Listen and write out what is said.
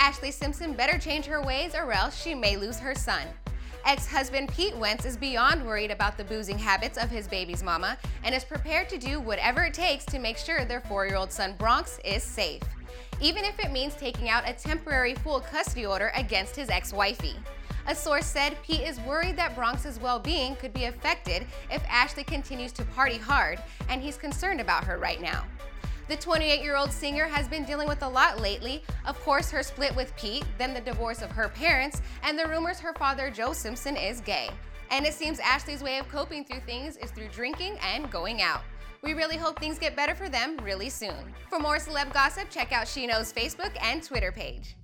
Ashlee Simpson better change her ways or else she may lose her son. Ex-husband Pete Wentz is beyond worried about the boozing habits of his baby's mama and is prepared to do whatever it takes to make sure their four-year-old son Bronx is safe, even if it means taking out a temporary full custody order against his ex-wifey. A source said Pete is worried that Bronx's well-being could be affected if Ashlee continues to party hard, and he's concerned about her right now. The 28 year old singer has been dealing with a lot lately. Of course, her split with Pete, then the divorce of her parents, and the rumors her father, Joe Simpson, is gay. And it seems Ashlee's way of coping through things is through drinking and going out. We really hope things get better for them really soon. For more celeb gossip, check out She Knows Facebook and Twitter page.